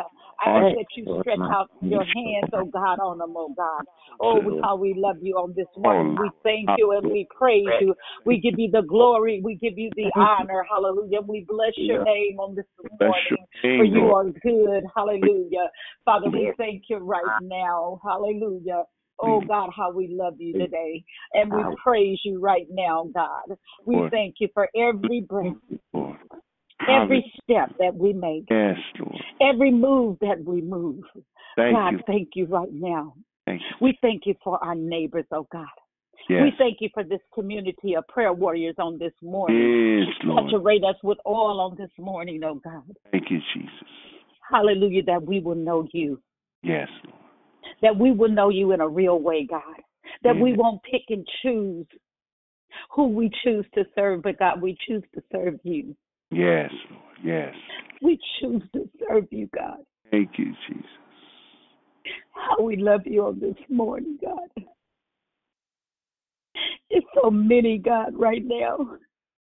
I ask that you stretch out your hands, oh God, on them, oh God. Oh, how we love you on this morning. We thank you and we praise you. We give you the glory. We give you the honor. Hallelujah. We bless your name on this morning. For you are good. Hallelujah. Father, we thank you right now. Hallelujah. Oh God, how we love you today. And we praise you right now, God. We Lord. thank you for every breath, Lord. every step that we make, Yes, every move that we move. Thank God, you. thank you right now. Thank you. We thank you for our neighbors, oh God. Yes. We thank you for this community of prayer warriors on this morning. Yes, Lord. Saturate us with oil on this morning, oh God. Thank you, Jesus. Hallelujah, that we will know you, Yes, Lord. That we will know you in a real way, God. That we won't pick and choose who we choose to serve, but God, we choose to serve you. Yes, Lord. Yes. We choose to serve you, God. Thank you, Jesus. How we love you on this morning, God. It's so many, God, right now.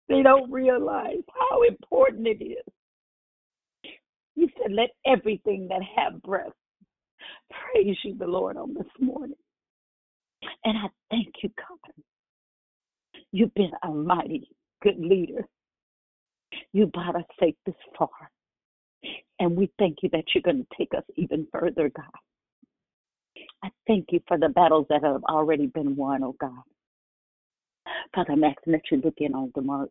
They don't realize how important it is. You said, let everything that have breath praise you, the Lord, on this morning. And I thank you, God. You've been a mighty good leader. You brought us safe this far. And we thank you that you're going to take us even further, God. I thank you for the battles that have already been won, oh God. Father, I'm asking that you look in on Demar-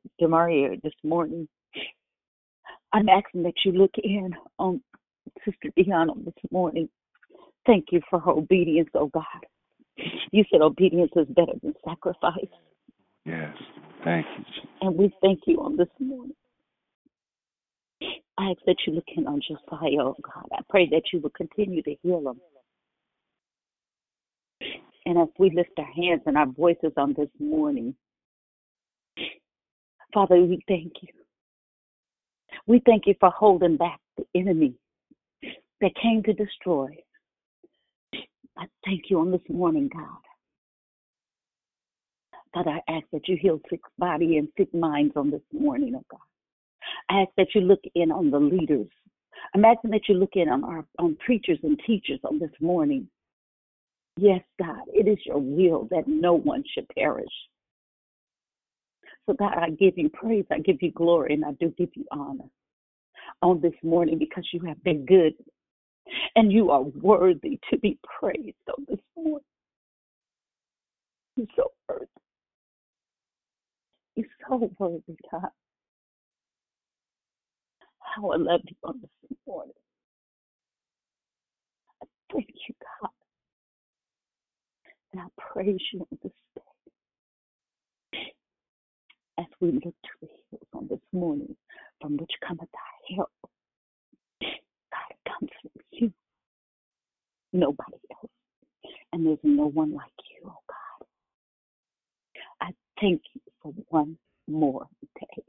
this morning. I'm asking that you look in on Sister on this morning. Thank you for her obedience, oh God. You said obedience is better than sacrifice. Yes. Thank you, Jesus. And we thank you on this morning. I ask that you look in on Josiah, oh God. I pray that you will continue to heal him. And as we lift our hands and our voices on this morning, Father, we thank you. We thank you for holding back the enemy that came to destroy. I thank you on this morning, God. Father, I ask that you heal sick body and sick minds on this morning, oh God. I ask that you look in on the leaders. I'm asking that you look in on our on preachers and teachers on this morning. Yes, God, it is your will that no one should perish. So, God, I give you praise, I give you glory, and I do give you honor on this morning because you have been good and you are worthy to be praised on this morning. You're so worthy. You're so worthy, God. How I love you on this morning. I thank you, God. And I praise you on this day. As we look to the hills on this morning, from which cometh our help. Comes from you. Nobody else. And there's no one like you, oh God. I thank you for one more day.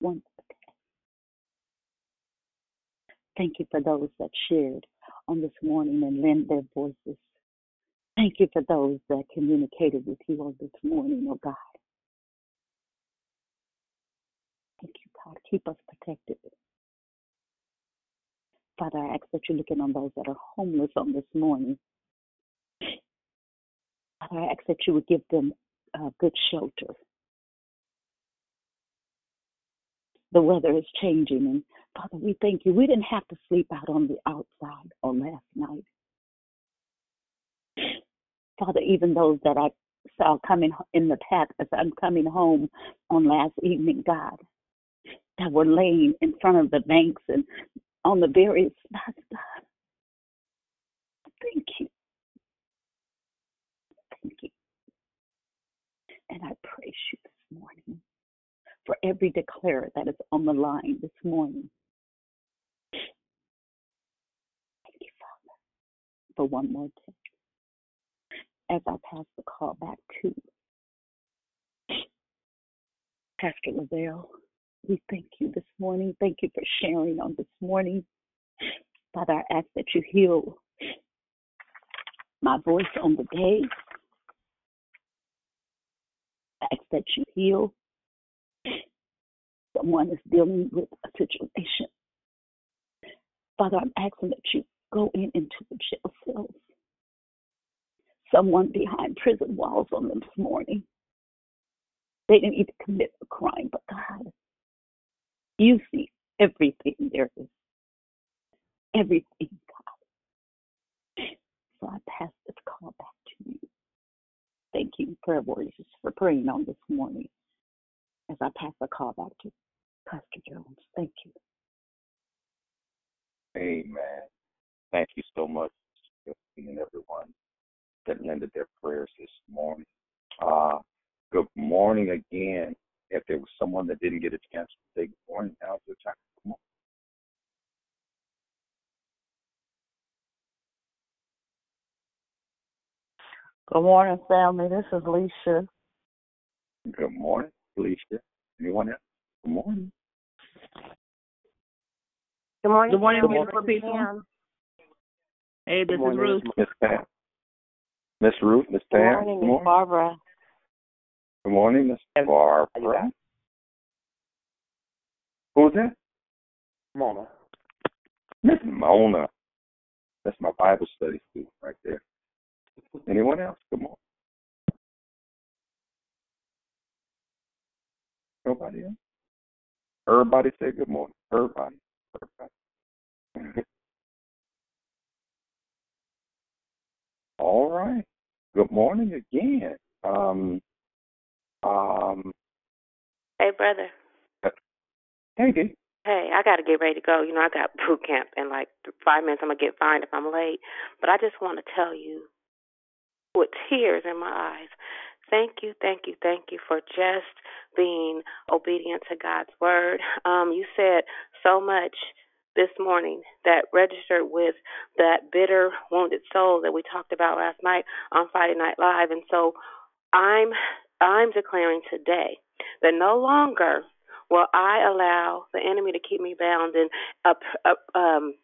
One day. Thank you for those that shared on this morning and lent their voices. Thank you for those that communicated with you on this morning, oh God. Thank you, God. Keep us protected. Father, I ask that you're looking on those that are homeless on this morning. Father, I ask that you would give them uh, good shelter. The weather is changing, and Father, we thank you. We didn't have to sleep out on the outside on last night. Father, even those that I saw coming in the path as I'm coming home on last evening, God, that were laying in front of the banks and on the various spots, God. Thank you. Thank you. And I praise you this morning for every declarer that is on the line this morning. Thank you, Father, for one more day. As I pass the call back to Pastor Lavelle, we thank you this morning. Thank you for sharing on this morning. Father, I ask that you heal my voice on the day. I ask that you heal someone is dealing with a situation. Father, I'm asking that you go in into the jail cells. Someone behind prison walls on them this morning. They didn't even commit a crime, but God, you see everything there is. Everything, God. So I pass this call back to you. Thank you, prayer warriors, for praying on this morning as I pass the call back to Pastor Jones. Thank you. Amen. Thank you so much, and everyone that lended their prayers this morning. Uh, good morning again. If there was someone that didn't get a chance to say good morning, now's your time. Come on. Good morning, family. This is Leisha. Good morning, Felicia. Anyone else? Good morning. Good morning. Good morning, beautiful people. Hey, this Good is Ruth. Miss Pam. Miss Ruth, Miss Good morning, Good Miss morning. Barbara. Good morning, Miss Barbara. Who's that? Mona. Miss Mona. That's my Bible study student right there. Anyone else? Come on. Nobody else? Everybody say good morning. Everybody. Everybody. All right. Good morning again. Um, um, Hey, brother. hey, D. Hey, I got to get ready to go. You know, I got boot camp in like five minutes. I'm going to get fined if I'm late. But I just want to tell you with tears in my eyes. Thank you, thank you, thank you for just being obedient to God's word. Um, you said so much this morning that registered with that bitter, wounded soul that we talked about last night on Friday Night Live. And so I'm I'm declaring today that no longer will I allow the enemy to keep me bound and up, up um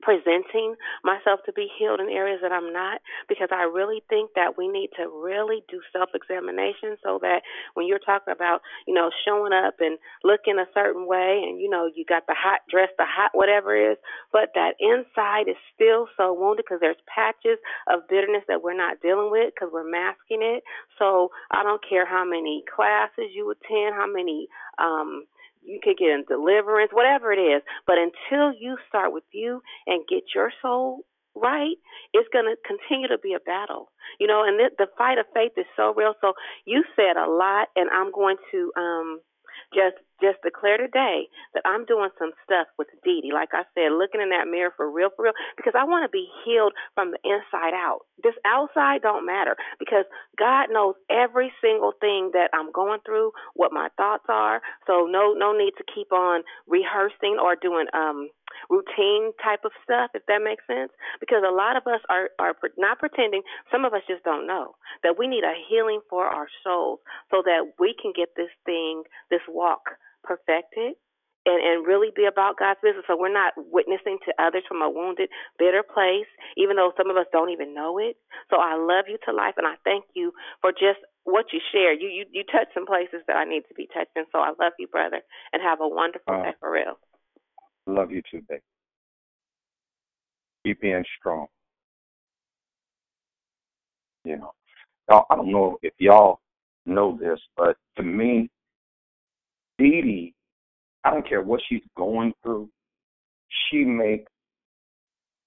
presenting myself to be healed in areas that I'm not because I really think that we need to really do self examination so that when you're talking about, you know, showing up and looking a certain way and you know, you got the hot dress, the hot whatever it is, but that inside is still so wounded because there's patches of bitterness that we're not dealing with because we're masking it. So I don't care how many classes you attend, how many um you could get in deliverance, whatever it is. But until you start with you and get your soul right, it's going to continue to be a battle. You know, and the, the fight of faith is so real. So you said a lot, and I'm going to um just just declare today that I'm doing some stuff with Dee Dee. Like I said, looking in that mirror for real, for real, because I want to be healed from the inside out. This outside don't matter because God knows every single thing that I'm going through, what my thoughts are. So no no need to keep on rehearsing or doing um routine type of stuff if that makes sense because a lot of us are are not pretending some of us just don't know that we need a healing for our souls so that we can get this thing this walk perfected and and really be about God's business. So we're not witnessing to others from a wounded bitter place even though some of us don't even know it. So I love you to life and I thank you for just what you share you you you touch some places that I need to be touched in so I love you brother and have a wonderful Uh, day for real. Love you too, babe. Keep being strong. You know, I don't know if y'all know this, but to me, Dee Dee, I don't care what she's going through. she makes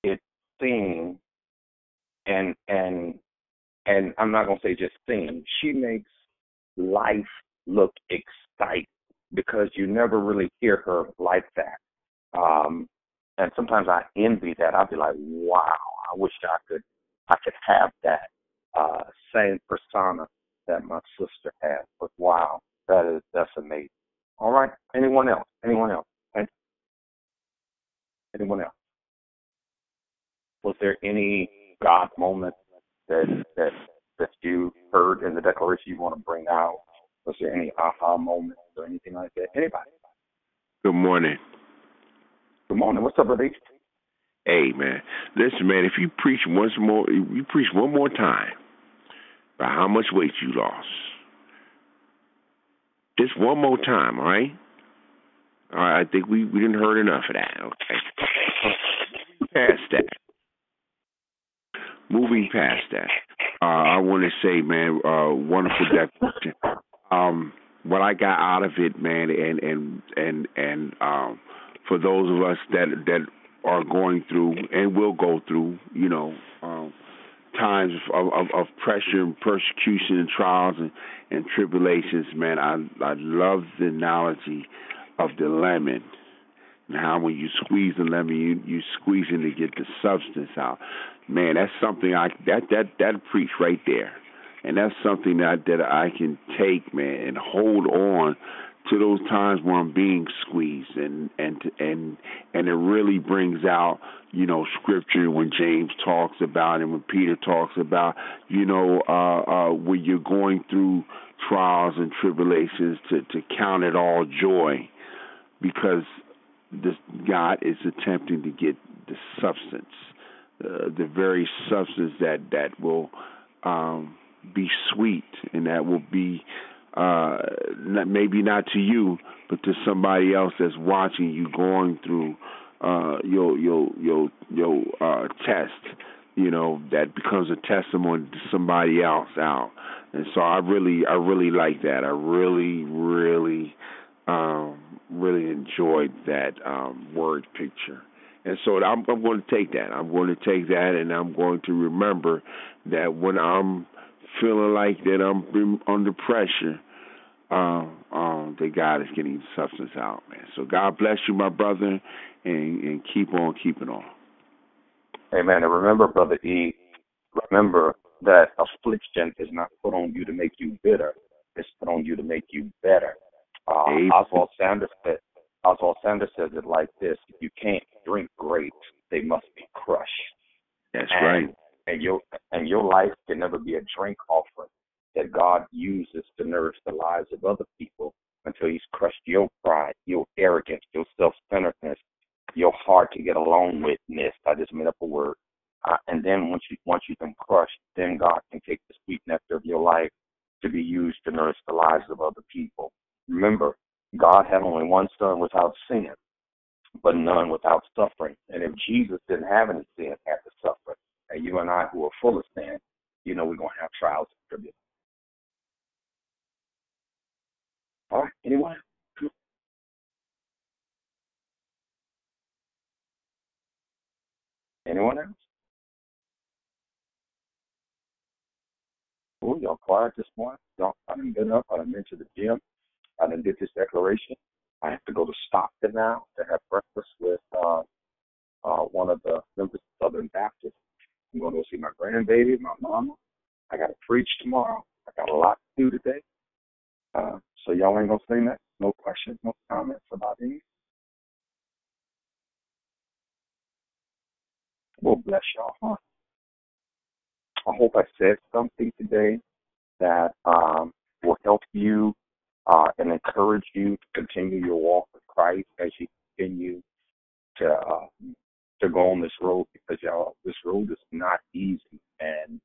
it seem and and and I'm not gonna say just seem. She makes life look exciting because you never really hear her like that. Um, and sometimes I envy that. I'll be like, wow, I wish I could I could have that uh, same persona that my sister has. But wow, that is that's amazing. All right. Anyone else? Anyone else? You. Anyone else? Was there any God moment that that that you heard in the declaration you want to bring out? Was there any aha moment or anything like that? Anybody? Good morning. Good morning. What's up, brother? Hey man, listen man. If you preach once more, you preach one more time By how much weight you lost. Just one more time, all right? All right. I think we we didn't heard enough of that. Okay. Past that. Moving past that, uh, I want to say, man, uh, wonderful declaration. Um, what I got out of it, man, and and and and um, for those of us that that are going through and will go through, you know, um, times of, of, of pressure and persecution and trials and, and tribulations, man, I I love the analogy of the lemon and how when you squeeze the lemon, you you squeezing to get the substance out. Man, that's something I that that that preach right there, and that's something that that I can take, man, and hold on to those times where I'm being squeezed, and and and and it really brings out, you know, scripture when James talks about and when Peter talks about, you know, uh, uh, when you're going through trials and tribulations, to to count it all joy, because this God is attempting to get the substance, uh, the very substance that that will um, be sweet and that will be uh, maybe not to you, but to somebody else that's watching you going through uh, your your your your uh, test. You know that becomes a testimony to somebody else out, and so I really I really like that. I really really um, really enjoyed that um, word picture. And so I'm, I'm going to take that. I'm going to take that, and I'm going to remember that when I'm feeling like that I'm under pressure, uh, um, that God is getting substance out, man. So God bless you, my brother, and, and keep on keeping on. Amen. And remember, brother E, remember that affliction is not put on you to make you bitter; it's put on you to make you better. Uh, Oswald Sanders said, Oswald Sanders says it like this: If you can't drink grapes, they must be crushed. That's and, right. And your and your life can never be a drink offering that God uses to nourish the lives of other people until He's crushed your pride, your arrogance, your self-centeredness, your hard to get along withness. I just made up a word. Uh, and then once you once you've been crushed, then God can take the sweet nectar of your life to be used to nourish the lives of other people. Remember, God had only one son without sin, but none without suffering. And if Jesus didn't have any sin, had to suffer, and you and I who are full of sin, you know we're going to have trials and tribulations. All right, anyone? Anyone else? Oh, y'all quiet this morning? I didn't get up. I didn't to the gym. I didn't did this declaration. I have to go to Stockton now to have breakfast with uh, uh, one of the members of Southern Baptist. I'm going to go see my grandbaby, my mama. I got to preach tomorrow. I got a lot to do today. Uh, so y'all ain't gonna say that. No questions, no comments about any. Well, bless y'all heart. I hope I said something today that um, will help you uh, and encourage you to continue your walk with Christ as you continue to uh, to go on this road because y'all this road is not easy and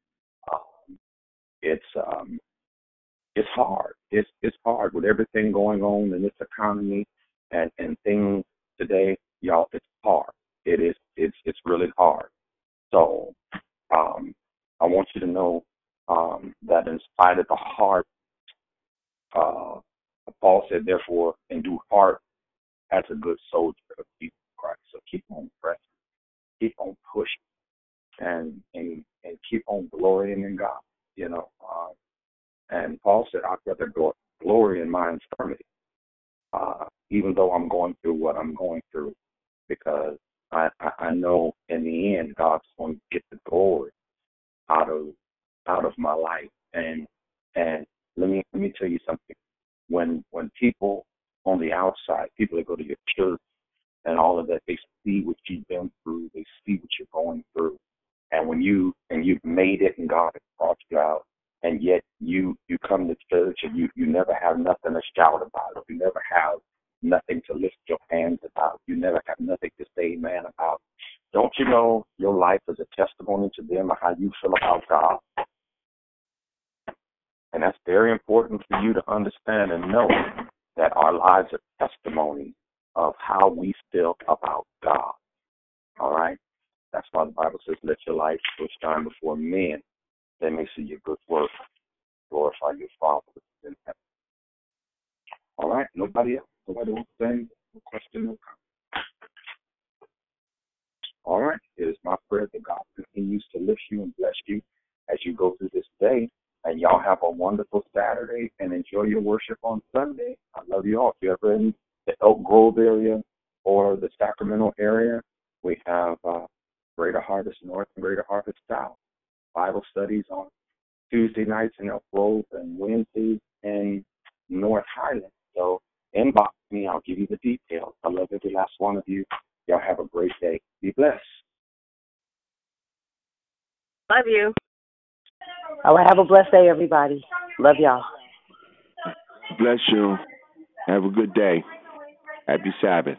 um, it's um, it's hard. It's it's hard with everything going on in this economy and and things today, y'all. It's hard. It is. It's it's really hard. So um, I want you to know um, that in spite of the hard, uh, Paul said, therefore, endure hard as a good soldier of Jesus Christ. So keep on pressing, keep on pushing, and and and keep on glorying in God. You know, uh, and Paul said, "I'd rather glory in my infirmity, uh, even though I'm going through what I'm going through, because I, I I know in the end God's going to get the glory out of out of my life. And and let me let me tell you something. When when people on the outside, people that go to your church and all of that, they see what you've been through, they see what you're going through. And when you and you've made it and God has brought you out and yet you you come to church and you you never have nothing to shout about, you never have nothing to lift your hands about, you never have nothing to say man about. Don't you know your life is a testimony to them of how you feel about God? And that's very important for you to understand and know that our lives are testimony of how we feel about God. All right? That's why the Bible says, let your light so shine before men, they may see your good work, glorify your Father in heaven. All right? Nobody else? Nobody wants to say a question or comment? All right. It is my prayer that God continues to lift you and bless you as you go through this day and y'all have a wonderful Saturday and enjoy your worship on Sunday. I love you all. If you're ever the Elk Grove area or the Sacramento area, we have uh, Greater Harvest North and Greater Harvest South. Bible studies on Tuesday nights in Elk Grove and Wednesdays in North Highland. So inbox me. I'll give you the details. I love every last one of you. Y'all have a great day. Be blessed. Love you. All right, have a blessed day, everybody. Love y'all. Bless you. Have a good day. Happy Sabbath.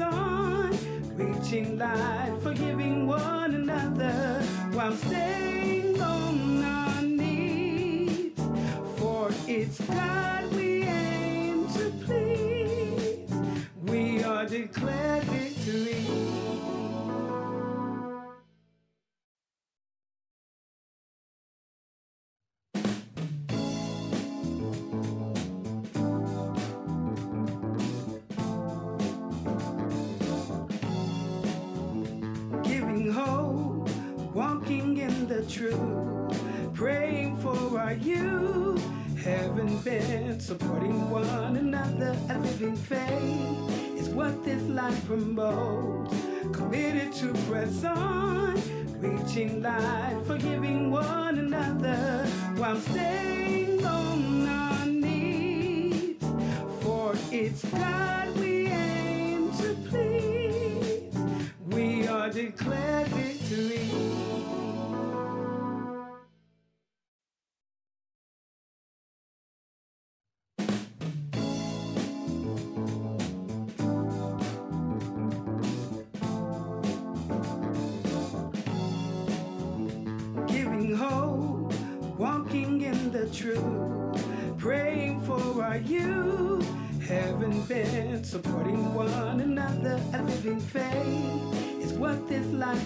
on, reaching life, forgiving one another while staying on our knees. For it's God reaching life, forgiving one another while staying on our knees. For it's God we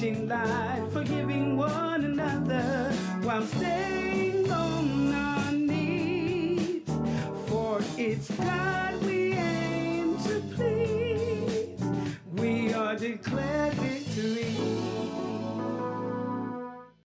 reaching life, forgiving one another while staying on our knees. For it's God